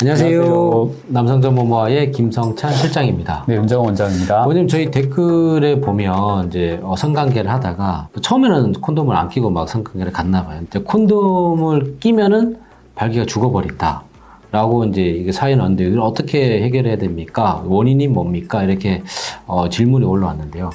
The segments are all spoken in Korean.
안녕하세요. 안녕하세요. 남성정보모아의 김성찬 실장입니다. 네, 윤정원 원장입니다. 오늘 저희 댓글에 보면 이제 어, 성관계를 하다가 처음에는 콘돔을 안 끼고 막 성관계를 갔나 봐요. 근데 콘돔을 끼면은 발기가 죽어버린다. 라고 이제 이게 사연이 왔는데 이걸 어떻게 해결해야 됩니까? 원인이 뭡니까? 이렇게 어, 질문이 올라왔는데요.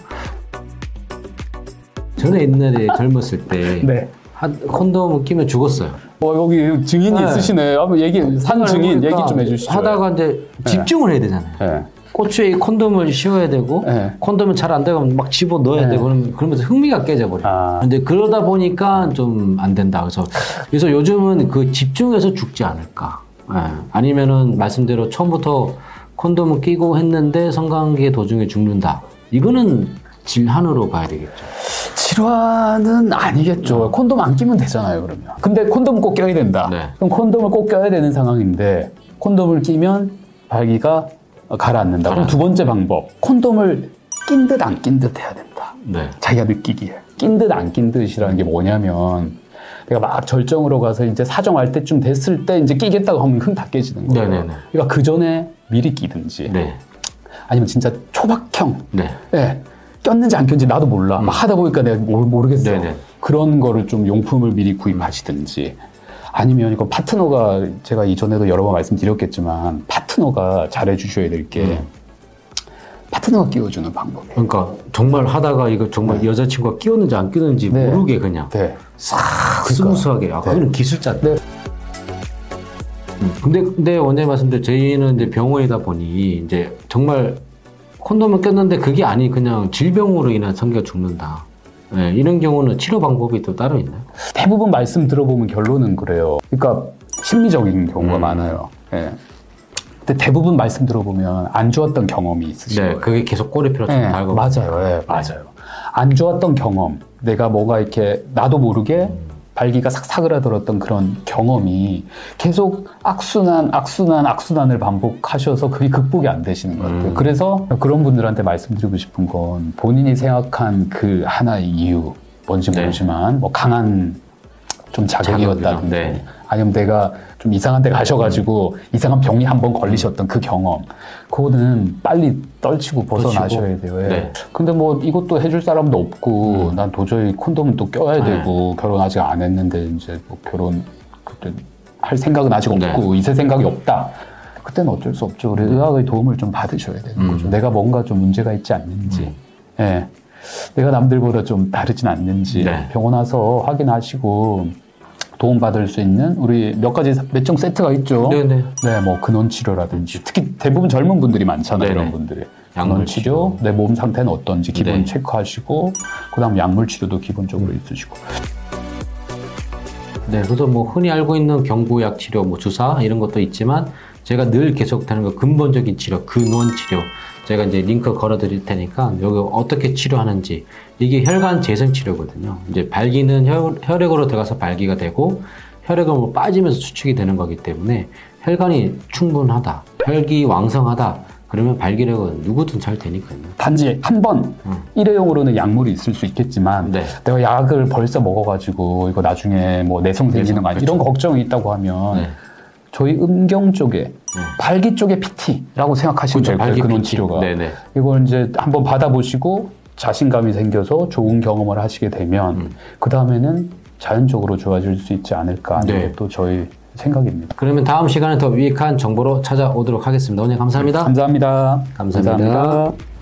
저는 옛날에 젊었을 때 네. 한- 콘돔을 끼면 죽었어요. 어, 여기 증인이 네. 있으시네. 한번 얘기, 산 증인 얘기 좀 해주시죠. 하다가 이제 집중을 해야 되잖아요. 네. 고추에 콘돔을 씌워야 되고 네. 콘돔은 잘 안 되고 막 집어 넣어야 네. 되고 그러면- 그러면서 흥미가 깨져버려. 요 아. 근데 그러다 보니까 좀 안 된다. 그래서 그래서 요즘은 그 집중해서 죽지 않을까. 예. 아니면은 말씀대로 처음부터 콘돔을 끼고 했는데 성관계 도중에 죽는다. 이거는 질환으로 봐야 되겠죠. 질환은 아니겠죠. 콘돔 안 끼면 되잖아요, 그러면. 근데 콘돔 꼭 껴야 된다. 네. 그럼 콘돔을 꼭 껴야 되는 상황인데, 콘돔을 끼면 발기가 가라앉는다. 그럼 두 번째 방법. 콘돔을 낀 듯 안 낀 듯 해야 된다. 네. 자기가 느끼기에. 낀 듯 안 낀 듯이라는 게 뭐냐면, 내가 막 절정으로 가서 이제 사정할 때쯤 됐을 때 이제 끼겠다고 하면 흥 다 깨지는 거예요. 네네네. 그러니까 그 전에 미리 끼든지, 네. 아니면 진짜 초박형, 네. 예. 꼈는지 안 꼈는지 나도 몰라. 막 하다 보니까 내가 모르, 모르겠어. 네네. 그런 거를 좀 용품을 미리 구입하시든지 아니면 이거 파트너가 제가 이전에도 여러 번 말씀드렸겠지만 파트너가 잘해 주셔야 될게 음. 파트너가 끼워주는 방법이에요. 그러니까 정말 하다가 이거 정말 여자친구가 끼웠는지 안 끼웠는지 네. 모르게 그냥 네. 싹 smooth하게. 아, 그건 기술자인데. 네. 음, 근데, 근데 원장님 말씀대로 저희는 이제 병원이다 보니 이제 정말 콘돔을 꼈는데 그게 아니 그냥 질병으로 인한 성기가 죽는다. 예, 이런 경우는 치료 방법이 또 따로 있나요? 대부분 말씀 들어보면 결론은 그래요. 그러니까 심리적인 경우가 음. 많아요. 예. 근데 대부분 말씀 들어보면 안 좋았던 경험이 있으시죠. 네, 그게 계속 꼬리표로 네, 달고. 맞아요. 예, 맞아요. 안 좋았던 경험, 내가 뭐가 이렇게 나도 모르게 발기가 싹 사그라들었던 그런 경험이 계속 악순환, 악순환, 악순환을 반복하셔서 그게 극복이 안 되시는 것 같아요. 음. 그래서 그런 분들한테 말씀드리고 싶은 건 본인이 생각한 그 하나의 이유, 뭔지 네. 모르지만 뭐 강한 좀 자극이었다든지 네. 아니면 내가 좀 이상한 데 가셔가지고 이상한 병이 한번 걸리셨던 그 경험 그거는 빨리 떨치고 벗어나셔야 돼요. 예. 네. 근데 뭐 이것도 해줄 사람도 없고 난 도저히 콘돔은 또 껴야 음. 네. 되고 결혼 아직 안 했는데 이제 뭐 결혼 그때 할 생각은 아직 네. 없고 있을 생각이 없다. 그때는 어쩔 수 없죠. 우리 의학의 도움을 좀 받으셔야 되는 음. 거죠. 내가 뭔가 좀 문제가 있지 않는지. 예. 내가 남들보다 좀 다르진 않는지 네. 병원 와서 확인하시고 도움받을 수 있는 우리 몇 가지 몇종 세트가 있죠. 네네. 네, 뭐 근원 치료라든지 특히 대부분 젊은 분들이 많잖아요. 네네. 이런 분들이. 약물 근원 치료, 내 몸 상태는 어떤지 기본 네. 체크하시고 그다음 약물 치료도 기본적으로 있으시고. 네, 그래서 뭐 흔히 알고 있는 경구약 치료, 뭐 주사 이런 것도 있지만 제가 늘 계속되는 거 근본적인 치료, 근원 치료. 제가 이제 링크 걸어 드릴 테니까 여기 어떻게 치료하는지 이게 혈관 재생 치료거든요. 이제 발기는 혈, 혈액으로 들어가서 발기가 되고 혈액은 뭐 빠지면서 수축이 되는 거기 때문에 혈관이 충분하다, 혈기 왕성하다. 그러면 발기력은 누구든 잘 되니까요. 단지 한번 음. 일회용으로는 약물이 있을 수 있겠지만 네. 내가 약을 벌써 먹어가지고 이거 나중에 뭐 내성 생기는 거 아니 이런 걱정이 있다고 하면 네. 저희 음경 쪽에 네. 발기 쪽의 PT라고 생각하시면 그렇죠. 돼요. 발기 근원. 치료가. 네네. 이걸 이제 한번 받아보시고 자신감이 생겨서 좋은 경험을 하시게 되면 음. 그 다음에는 자연적으로 좋아질 수 있지 않을까 하는 네. 것도 저희 생각입니다. 그러면 다음 시간에 더 유익한 정보로 찾아오도록 하겠습니다. 오늘 감사합니다. 감사합니다. 감사합니다. 감사합니다.